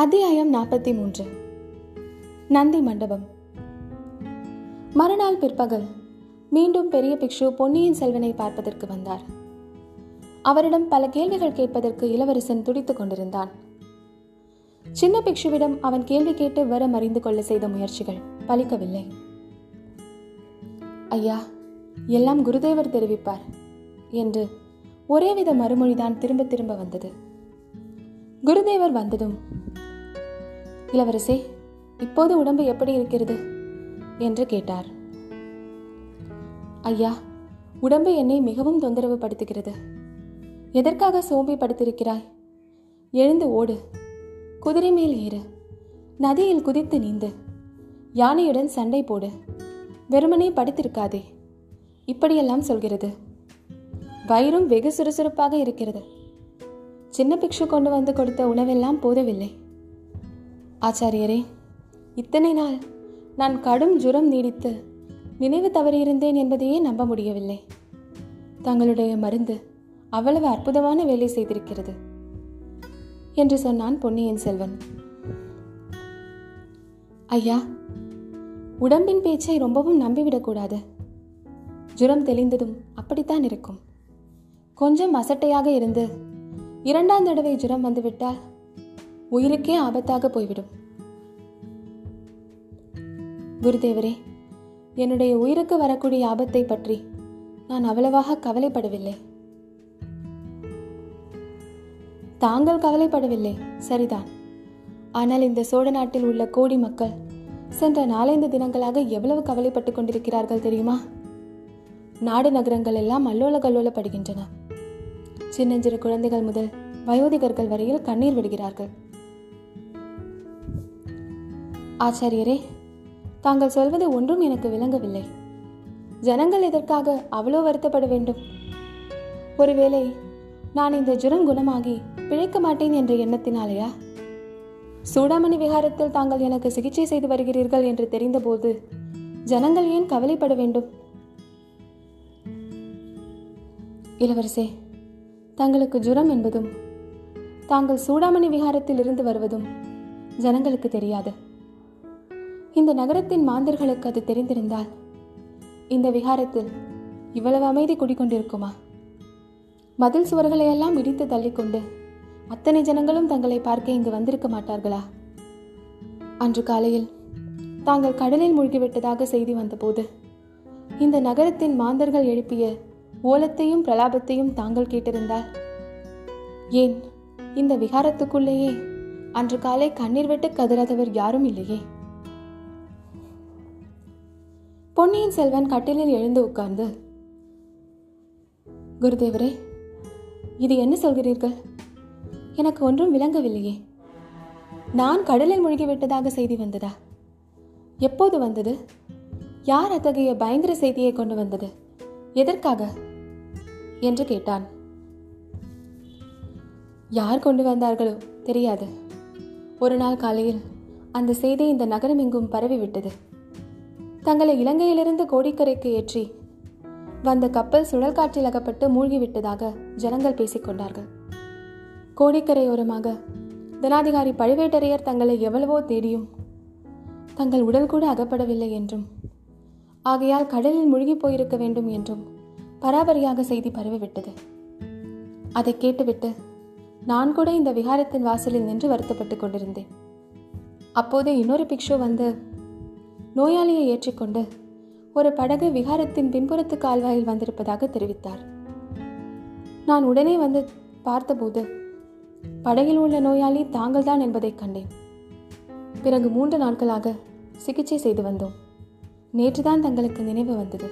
அத்தியாயம் நாற்பத்தி மூன்று. நந்தி மண்டபம். மறுநாள் பிற்பகல் மீண்டும் பெரிய பிக்ஷு பொன்னியின் செல்வனை பார்ப்பதற்கு வந்தார். அவரிடம் பல கேள்விகள் கேட்பதற்கு இளவரசன் துடித்துக் கொண்டிருந்தான். சின்ன பிக்ஷுவிடம் அவன் கேள்வி கேட்டு வரம் அறிந்து கொள்ள செய்த முயற்சிகள் பலிக்கவில்லை. ஐயா எல்லாம் குருதேவர் தெரிவிப்பார் என்று ஒரேவித மறுமொழிதான் திரும்ப திரும்ப வந்தது. குருதேவர் வந்ததும் இளவரசே இப்போது உடம்பு எப்படி இருக்கிறது? என்று கேட்டார். ஐயா உடம்பு என்னை மிகவும் தொந்தரவு படுத்துகிறது எதற்காக சோம்பி படுத்திருக்கிறாய்? எழுந்து ஓடு. குதிரை மேல் ஏறு. நதியில் குதித்து நீந்து. யானையுடன் சண்டை போடு. வெறுமனே படித்திருக்காதே. இப்படியெல்லாம் சொல்கிறது. வயிறும் வெகு சுறுசுறுப்பாக இருக்கிறது. சின்ன பிக்ஷு கொண்டு வந்து கொடுத்த உணவெல்லாம் போதவில்லை. ஆச்சாரியரே இத்தனை நாள் நான் கடும் ஜுரம் நீடித்து நினைவு தவறியிருந்தேன் என்பதையே நம்ப முடியவில்லை. தங்களுடைய மருந்து அவ்வளவு அற்புதமான வேலை செய்திருக்கிறது என்று சொன்னான் பொன்னியின் செல்வன். ஐயா உடம்பின் பேச்சை ரொம்பவும் நம்பிவிடக்கூடாது. ஜுரம் தெளிந்ததும் அப்படித்தான் இருக்கும். கொஞ்சம் அசட்டையாக இருந்து இரண்டாம் தடவை ஜுரம் வந்துவிட்டால் உயிருக்கே ஆபத்தாக போய்விடும். குருதேவரே என்னுடைய உயிருக்கு வரக்கூடிய ஆபத்தை பற்றி நான் அவ்வளவாக கவலைப்படவில்லை. தாங்கள் கவலைப்படவில்லை சரிதான். ஆனால் இந்த சோழ நாட்டில் உள்ள கோடி மக்கள் சென்ற நாலைந்து தினங்களாக எவ்வளவு கவலைப்பட்டுக் கொண்டிருக்கிறார்கள் தெரியுமா? நாடு நகரங்கள் எல்லாம் அல்லோல கல்லோலப்படுகின்றன. சின்னஞ்சிறு குழந்தைகள் முதல் வயோதிகர்கள் வரையில் கண்ணீர் விடுகிறார்கள். ஆச்சாரியரே தாங்கள் சொல்வது ஒன்றும் எனக்கு விளங்கவில்லை. ஜனங்கள் எதற்காக அவ்வளோ வருத்தப்பட வேண்டும்? ஒருவேளை நான் இந்த ஜுரம் குணமாகி பிழைக்க மாட்டேன் என்ற எண்ணத்தினாலேயா? சூடாமணி விகாரத்தில் தாங்கள் எனக்கு சிகிச்சை செய்து வருகிறீர்கள் என்று தெரிந்தபோது ஜனங்கள் ஏன் கவலைப்பட வேண்டும்? இளவரசே தங்களுக்கு ஜுரம் என்பதும் தாங்கள் சூடாமணி விகாரத்தில் இருந்து வருவதும் ஜனங்களுக்கு தெரியாது. இந்த நகரத்தின் மாந்தர்களுக்கு அது தெரிந்திருந்தால் இந்த விகாரத்தில் இவ்வளவு அமைதி குடிக்கொண்டிருக்குமா மதில் சுவர்களையெல்லாம் இடித்து தள்ளிக்கொண்டு அத்தனை ஜனங்களும் தங்களை பார்க்க இங்கு வந்திருக்க மாட்டார்களா? அன்று காலையில் தாங்கள் கடலில் மூழ்கிவிட்டதாக செய்தி வந்தபோது இந்த நகரத்தின் மாந்தர்கள் எழுப்பிய ஓலத்தையும் பிரலாபத்தையும் தாங்கள் கேட்டிருந்தால் ஏன் இந்த விகாரத்துக்குள்ளேயே அன்று காலை கண்ணீர் விட்டு கதறாதவர் யாரும் இல்லையே? பொன்னியின் செல்வன் கட்டிலில் எழுந்து உட்கார்ந்து குருதேவரே இது என்ன சொல்கிறீர்கள்? எனக்கு ஒன்றும் விளங்கவில்லையே. நான் கடலில் மூழ்கிவிட்டதாக செய்தி வந்ததா? எப்போது வந்தது? யார் அத்தகைய பயங்கர செய்தியை கொண்டு வந்தது? எதற்காக? என்று கேட்டான். யார் கொண்டு வந்தார்களோ தெரியாது. ஒரு நாள் காலையில் அந்த செய்தி இந்த நகரம் எங்கும் பரவிவிட்டது. தங்களை இலங்கையிலிருந்து கோடிக்கரைக்கு ஏற்றி வந்த கப்பல் சுழல் காற்றில் அகப்பட்டு மூழ்கிவிட்டதாக ஜனங்கள் பேசிக்கொண்டார்கள். கோடிக்கரையோரமாக தனாதிகாரி பழுவேட்டரையர் தங்களை எவ்வளவோ தேடியும் தங்கள் உடல் கூட அகப்படவில்லை என்றும் ஆகையால் கடலில் மூழ்கி போயிருக்க வேண்டும் என்றும் பராபரியாக செய்தி பரவிவிட்டது. அதை கேட்டுவிட்டு நான் கூட இந்த விகாரத்தின் வாசலில் நின்று வருத்தப்பட்டுக் கொண்டிருந்தேன். அப்போதே இன்னொரு பிக்ஷு வந்து நோயாளியை ஏற்றிக்கொண்டு ஒரு படகு விகாரத்தின் பின்புறத்து கால்வாயில் வந்திருப்பதாக தெரிவித்தார். நான் உடனே வந்து பார்த்தபோது படகில் உள்ள நோயாளி தாங்கள்தான் என்பதைக் கண்டேன். பிறகு மூன்று நாட்களாக சிகிச்சை செய்து வந்தோம். நேற்றுதான் தங்களுக்கு நினைவு வந்தது.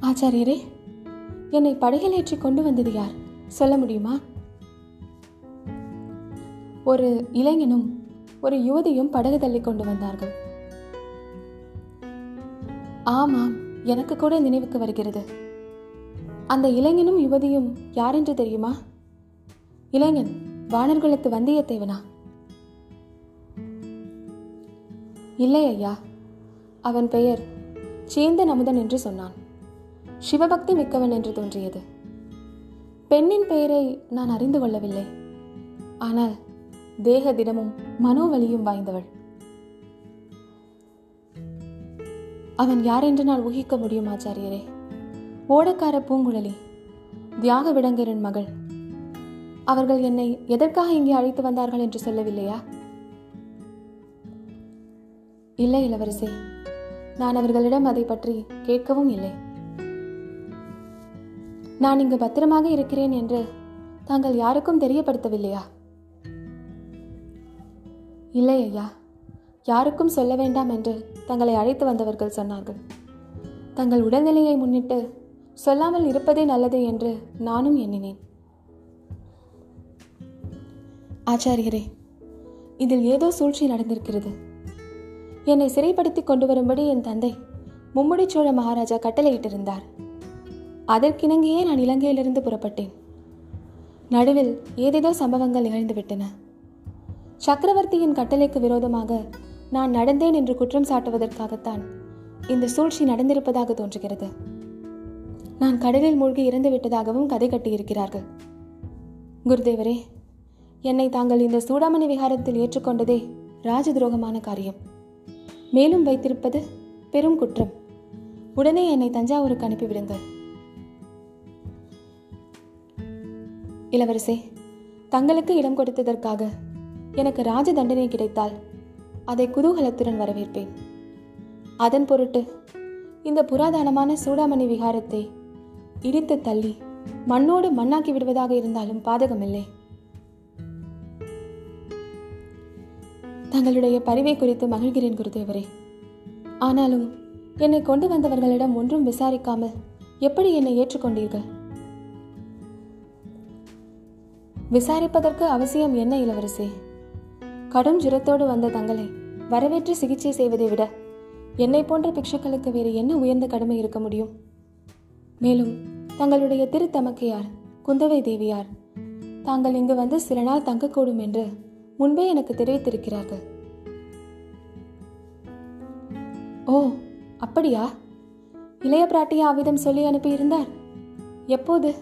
ஆச்சாரியரே என்னை படகில் ஏற்றி கொண்டு வந்தது யார்? சொல்ல முடியுமா? ஒரு இளைஞனும் ஒரு யுவதியும் படகு தள்ளி கொண்டு வந்தார்கள். ஆமாம் எனக்கு கூட நினைவுக்கு வருகிறது. அந்த இளைஞனும் யுவதியும் யாரென்று தெரியுமா? இளைஞன் வானர்குலத்து வந்தியத்தேவனா? இல்லை ஐயா அவன் பெயர் சேந்தன் அமுதன் என்று சொன்னான். சிவபக்தி மிக்கவன் என்று தோன்றியது. பெண்ணின் பெயரை நான் அறிந்து கொள்ளவில்லை. ஆனால் தேக திடமும் மனோவலியும் வாய்ந்தவள். அவன் யாரென்று நான் ஊகிக்க முடியும் ஆச்சாரியரே? ஓடக்கார பூங்குழலி தியாக விடங்கரின் மகள். அவர்கள் என்னை எதற்காக இங்கே அழைத்து வந்தார்கள் என்று சொல்லவில்லையா? இல்லை இளவரசே. நான் அவர்களிடம் அதை பற்றி கேட்கவும் இல்லை. நான் இங்கு பத்திரமாக இருக்கிறேன் என்று தாங்கள் யாருக்கும் தெரியப்படுத்தவில்லையா? இல்லை ஐயா. யாருக்கும் சொல்ல வேண்டாம் என்று தங்களை அழைத்து வந்தவர்கள் சொன்னார்கள். தங்கள் உடல்நிலையை முன்னிட்டு சொல்லாமல் இருப்பதே நல்லது என்று நானும் எண்ணினேன். ஆச்சாரியரே இதில் ஏதோ சூழ்ச்சி நடந்திருக்கிறது. என்னை சிறைப்படுத்தி கொண்டு வரும்படி என் தந்தை மும்முடி சோழ மகாராஜா கட்டளையிட்டிருந்தார். அதற்கிணங்கியே நான் இலங்கையிலிருந்து புறப்பட்டேன். நடுவில் ஏதேதோ சம்பவங்கள் நிகழ்ந்துவிட்டன. சக்கரவர்த்தியின் கட்டளைக்கு விரோதமாக நான் நடந்தேன் என்று குற்றம் சாட்டுவதற்காகத்தான் இந்த சூழ்ச்சி நடந்திருப்பதாக தோன்றுகிறது. நான் கடலில் மூழ்கி இறந்து விட்டதாகவும் கதை கட்டியிருக்கிறார்கள். குருதேவரே என்னை தாங்கள் இந்த சூடாமணி விகாரத்தில் ஏற்றுக்கொண்டதே ராஜ துரோகமான காரியம். மேலும் வைத்திருப்பது பெரும் குற்றம். உடனே என்னை தஞ்சாவூருக்கு அனுப்பிவிடுங்கள் இளவரசே தங்களுக்கு இடம் கொடுத்ததற்காக எனக்கு ராஜ தண்டனை கிடைத்தால் அதை குதூகலத்துடன் வரவேற்பேன். அதன் பொருட்டு இந்த புராதனமான சூடாமணி விகாரத்தை இடித்து தள்ளி மண்ணோடு மண்ணாக்கி விடுவதாக இருந்தாலும் பாதகமில்லை. தங்களுடைய பரிவை குறித்து மகிழ்கிறேன் குருதேவரே. ஆனாலும் என்னை கொண்டு வந்தவர்களிடம் ஒன்றும் விசாரிக்காமல் எப்படி என்னை ஏற்றுக்கொண்டீர்கள்? விசாரிப்பதற்கு அவசியம் என்ன இளவரசே? கடும் ஜுரத்தோடு வந்த தங்களை வரவேற்று சிகிச்சை செய்வதை விட என்னை போன்ற பிக்ஷுக்களுக்கு வேறு என்ன உயர்ந்த கடமை இருக்க முடியும்? மேலும் தங்களுடைய திருத்தமக்கையார் குந்தவை தேவியார் தாங்கள் இங்கு வந்து சில நாள் தங்கக்கூடும் என்று முன்பே எனக்கு தெரிவித்திருக்கிறார்கள். ஓ அப்படியா? இளைய பிராட்டியா அவ்விதம் சொல்லி அனுப்பியிருந்தார் எப்போது?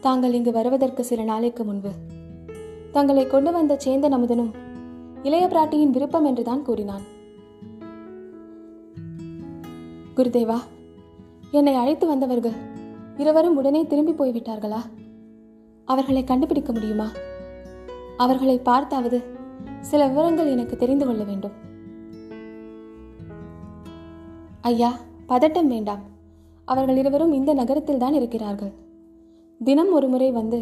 தாங்கள் இங்கு வருவதற்கு சில நாளைக்கு முன்பு தங்களை கொண்டு வந்த சேந்தன் அமுதனும் இளைய பிராட்டியின் விருப்பம் என்றுதான் கூறினான். குருதேவா என்னை அழைத்து வந்தவர்கள் இருவரும் உடனே திரும்பி போய்விட்டார்களா? அவர்களை கண்டுபிடிக்க முடியுமா? அவர்களை பார்த்தாவது சில விவரங்கள் எனக்கு தெரிந்து கொள்ள வேண்டும். ஐயா பதட்டம் வேண்டாம். அவர்கள் இருவரும் இந்த நகரத்தில் தான் இருக்கிறார்கள். தினம் ஒரு முறை வந்து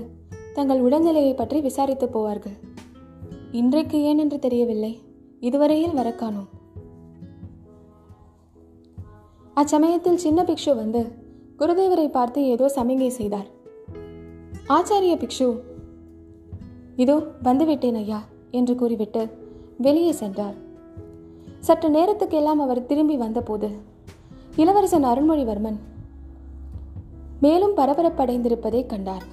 தங்கள் உடல்நிலையை பற்றி விசாரித்து போவார்கள். இன்றைக்கு ஏன் என்று தெரியவில்லை. இதுவரையில் வரக்கானோம் அச்சமயத்தில் சின்ன பிக்ஷு வந்து குருதேவரை பார்த்து ஏதோ சமிகை செய்தார். ஆச்சாரிய பிக்ஷு இதோ வந்துவிட்டேன் ஐயா என்று கூறிவிட்டு வெளியே சென்றார். சற்று நேரத்துக்கெல்லாம் அவர் திரும்பி வந்தபோது இளவரசன் அருண்மொழிவர்மன் மேலும் பரபரப்படைந்திருப்பதை கண்டார்.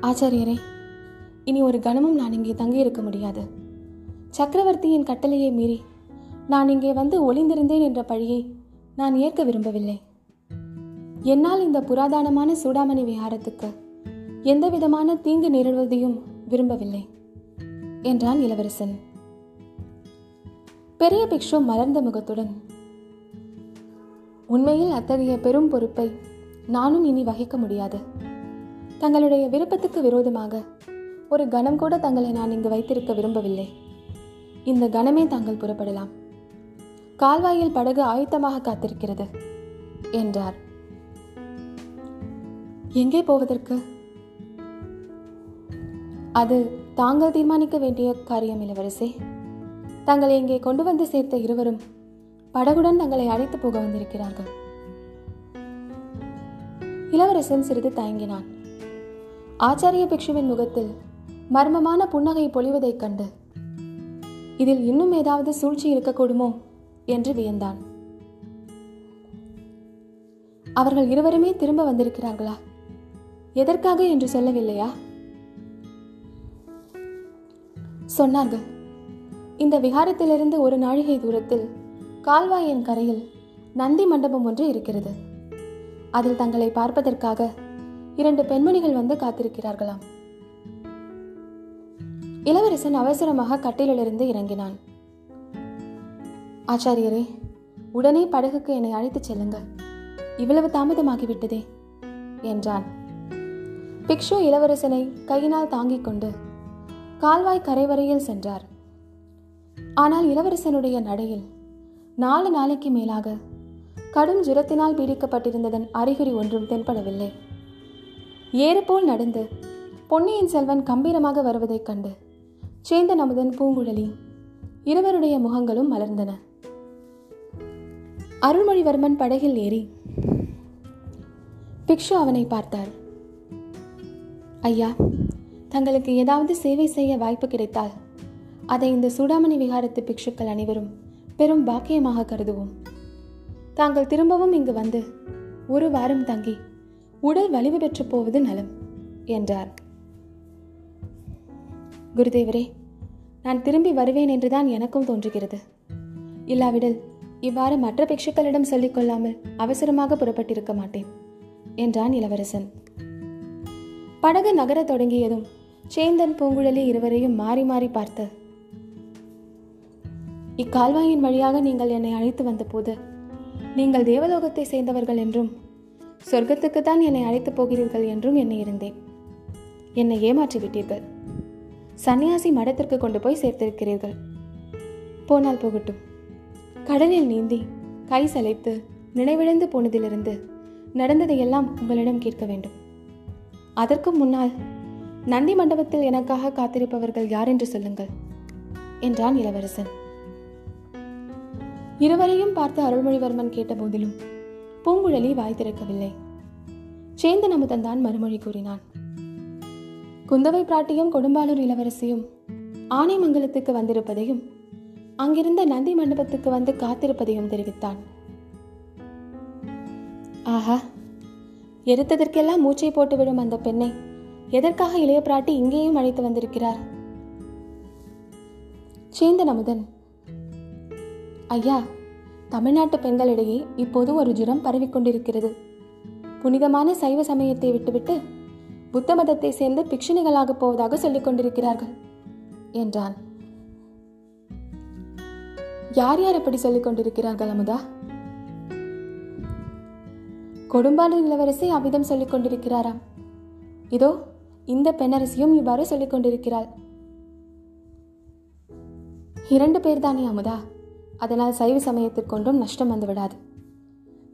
ஆச்சாரியரே இனி ஒரு கணமும் நான் இங்கே தங்கியிருக்க முடியாது. சக்கரவர்த்தியின் கட்டளையை மீறி நான் இங்கே வந்து ஒளிந்திருந்தேன் என்ற பழியை நான் ஏற்க விரும்பவில்லை. என்னால் இந்த புராதனமான சூடாமணி விஹாரத்துக்கு எந்த விதமான தீங்கு நேரிடுவதையும் விரும்பவில்லை என்றான் இளவரசன். பெரிய பிக்ஷு மலர்ந்த முகத்துடன் உண்மையில் அத்தகைய பெரும் பொறுப்பை நானும் இனி வகிக்க முடியாது. தங்களுடைய விருப்பத்துக்கு விரோதமாக ஒரு கணம் கூட தங்களை நான் இங்கு வைத்திருக்க விரும்பவில்லை. இந்த கணமே தாங்கள் புறப்படலாம். கால்வாயில் படகு ஆயத்தமாக காத்திருக்கிறது என்றார். எங்கே போவதற்கு? அது தாங்கள் தீர்மானிக்க வேண்டிய காரியம் இளவரசே. தங்களை இங்கே கொண்டு வந்து சேர்த்த இருவரும் படகுடன் தங்களை அழைத்து போக வந்திருக்கிறார்கள். இளவரசன் சிறிது தயங்கினான். ஆச்சாரிய பிக்ஷுவின் முகத்தில் மர்மமான புன்னகை பொழிவதைக் கண்டு இதில் இன்னும் ஏதாவது சூழ்ச்சி இருக்கக்கூடுமோ? என்று வியந்தான். அவர்கள் இருவருமே திரும்ப வந்திருக்கிறார்களா? எதற்காக என்று சொல்லவில்லையா? சொன்னார்கள். இந்த விகாரத்திலிருந்து ஒரு நாழிகை தூரத்தில் கால்வாயின் கரையில் நந்தி மண்டபம் ஒன்று இருக்கிறது. அதில் தங்களை பார்ப்பதற்காக இரண்டு பெண்மணிகள் வந்து காத்திருக்கிறார்களாம். இளவரசன் அவசரமாக கட்டிலிருந்து இறங்கினான். ஆச்சாரியரே உடனே படகுக்கு என்னை அழைத்துச் செல்லுங்கள். இவ்வளவு தாமதமாகிவிட்டதே என்றான். பிக்ஷு இளவரசனை கையினால் தாங்கிக் கொண்டு கால்வாய் கரைவரையில் சென்றார். ஆனால் இளவரசனுடைய நடையில் நாலு நாளைக்கு மேலாக கடும் ஜுரத்தினால் பீடிக்கப்பட்டிருந்ததன் அறிகுறி ஒன்றும் தென்படவில்லை. ஏறுபோல் நடந்து பொன்னியின் செல்வன் கம்பீரமாக வருவதைக் கண்டு சேந்தன் அமுதன் பூங்குழலி இருவருடைய முகங்களும் மலர்ந்தன. அருள்மொழிவர்மன் படகில் ஏறி பிக்ஷு அவனை பார்த்தார். ஐயா தங்களுக்கு ஏதாவது சேவை செய்ய வாய்ப்பு கிடைத்தால் அதை இந்த சூடாமணி விகாரத்து பிக்ஷுக்கள் அனைவரும் பெரும் பாக்கியமாக கருதுவோம். தாங்கள் திரும்பவும் இங்கு வந்து ஒரு வாரம் தங்கி உடல் வலிவு பெற்று போவது நலம் என்றார். குருதேவரே நான் திரும்பி வருவேன் என்றுதான் எனக்கும் தோன்றுகிறது. இல்லாவிடில் இவ்வாறு மற்ற பிக்ஷுக்களிடம் சொல்லிக்கொள்ளாமல் அவசரமாக புறப்பட்டிருக்க மாட்டேன் என்றான் இளவரசன். படகு நகரத் தொடங்கியதும் சேந்தன் பூங்குழலி இருவரையும் மாறி மாறி பார்த்து இக்கால்வாயின் வழியாக நீங்கள் என்னை அழைத்து வந்தபோது நீங்கள் தேவலோகத்தை சேர்ந்தவர்கள் என்றும் சொர்க்கத்துக்குத்தான் என்னை அழைத்து போகிறீர்கள் என்றும் என்னை இருந்தேன் என்னை ஏமாற்றி விட்டீர்கள் சன்னியாசி மடத்திற்கு கொண்டு போய் சேர்த்திருக்கிறீர்கள். போனால் போகட்டும். கடலில் நீந்தி கை சலைத்து நினைவிழந்து போனதிலிருந்து நடந்ததையெல்லாம் உங்களிடம் கேட்க வேண்டும். அதற்கு முன்னால் நந்தி மண்டபத்தில் எனக்காக காத்திருப்பவர்கள் யார் என்று சொல்லுங்கள் என்றான் இளவரசன். இருவரையும் பார்த்து அருள்மொழிவர்மன் கேட்ட போதிலும் பூங்குழலி வாய் திறக்கவில்லை சேந்தன் அமுதன் தான் மறுமொழி கூறினான். குந்தவை பிராட்டியும் கொடும்பாளூர் இளவரசியும் ஆனைமங்கலத்துக்கு வந்திருப்பதையும் அங்கிருந்த நந்தி மண்டபத்துக்கு வந்து காத்திருப்பதையும் தெரிவித்தான். ஆஹா எடுத்ததற்கெல்லாம் மூச்சை போட்டுவிடும் அந்த பெண்ணை எதற்காக இளைய பிராட்டி இங்கேயும் அழைத்து வந்திருக்கிறார்? சேந்தன் அமுதன் ஐயா தமிழ்நாட்டு பெண்களிடையே இப்போது ஒரு ஜுரம் பரவிக்கொண்டிருக்கிறது புனிதமான சைவ சமயத்தை விட்டுவிட்டு புத்த மதத்தை சேர்ந்து பிக்ஷுனிகளாக போவதாக சொல்லிக் கொண்டிருக்கிறார்கள் என்றான். யார் யார் அப்படி சொல்லிக் கொண்டிருக்கிறார்கள் அமுதா? கொடும்பாளூர் இளவரசி அவ்விதம் சொல்லிக் கொண்டிருக்கிறாராம். இதோ இந்த பெண்ணரசியும் இவ்வாறு சொல்லிக் கொண்டிருக்கிறாள். இரண்டு பேர்தானே அமுதா? அதனால் சைவ சமயத்திற்கொன்றும் நஷ்டம் வந்துவிடாது.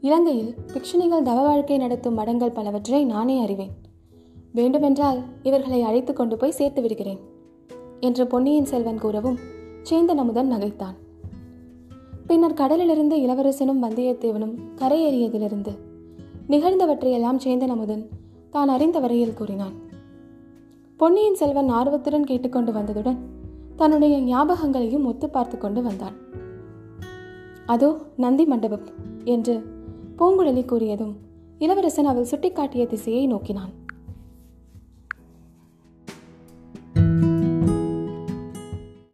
இலங்கையில் பிக்ஷுனிகள் தவ வாழ்க்கை நடத்தும் மடங்கள் பலவற்றை நானே அறிவேன். வேண்டுமென்றால் இவர்களை அழைத்து கொண்டு போய் சேர்த்து விடுகிறேன் என்று பொன்னியின் செல்வன் கூறவும் சேந்தன் அமுதன் நகைத்தான். பின்னர் கடலிலிருந்து இளவரசனும் வந்தியத்தேவனும் கரையேறியதிலிருந்து நிகழ்ந்தவற்றையெல்லாம் சேந்தன் அமுதன் தான் அறிந்த வரையில் கூறினான். பொன்னியின் செல்வன் ஆர்வத்துடன் கேட்டுக்கொண்டு வந்ததுடன் தன்னுடைய ஞாபகங்களையும் ஒத்து பார்த்து கொண்டு வந்தான். அதோ நந்தி மண்டபம் என்று பூங்குழலி கூறியதும் இளவரசன் அவள் சுட்டிக்காட்டிய திசையை நோக்கினான்.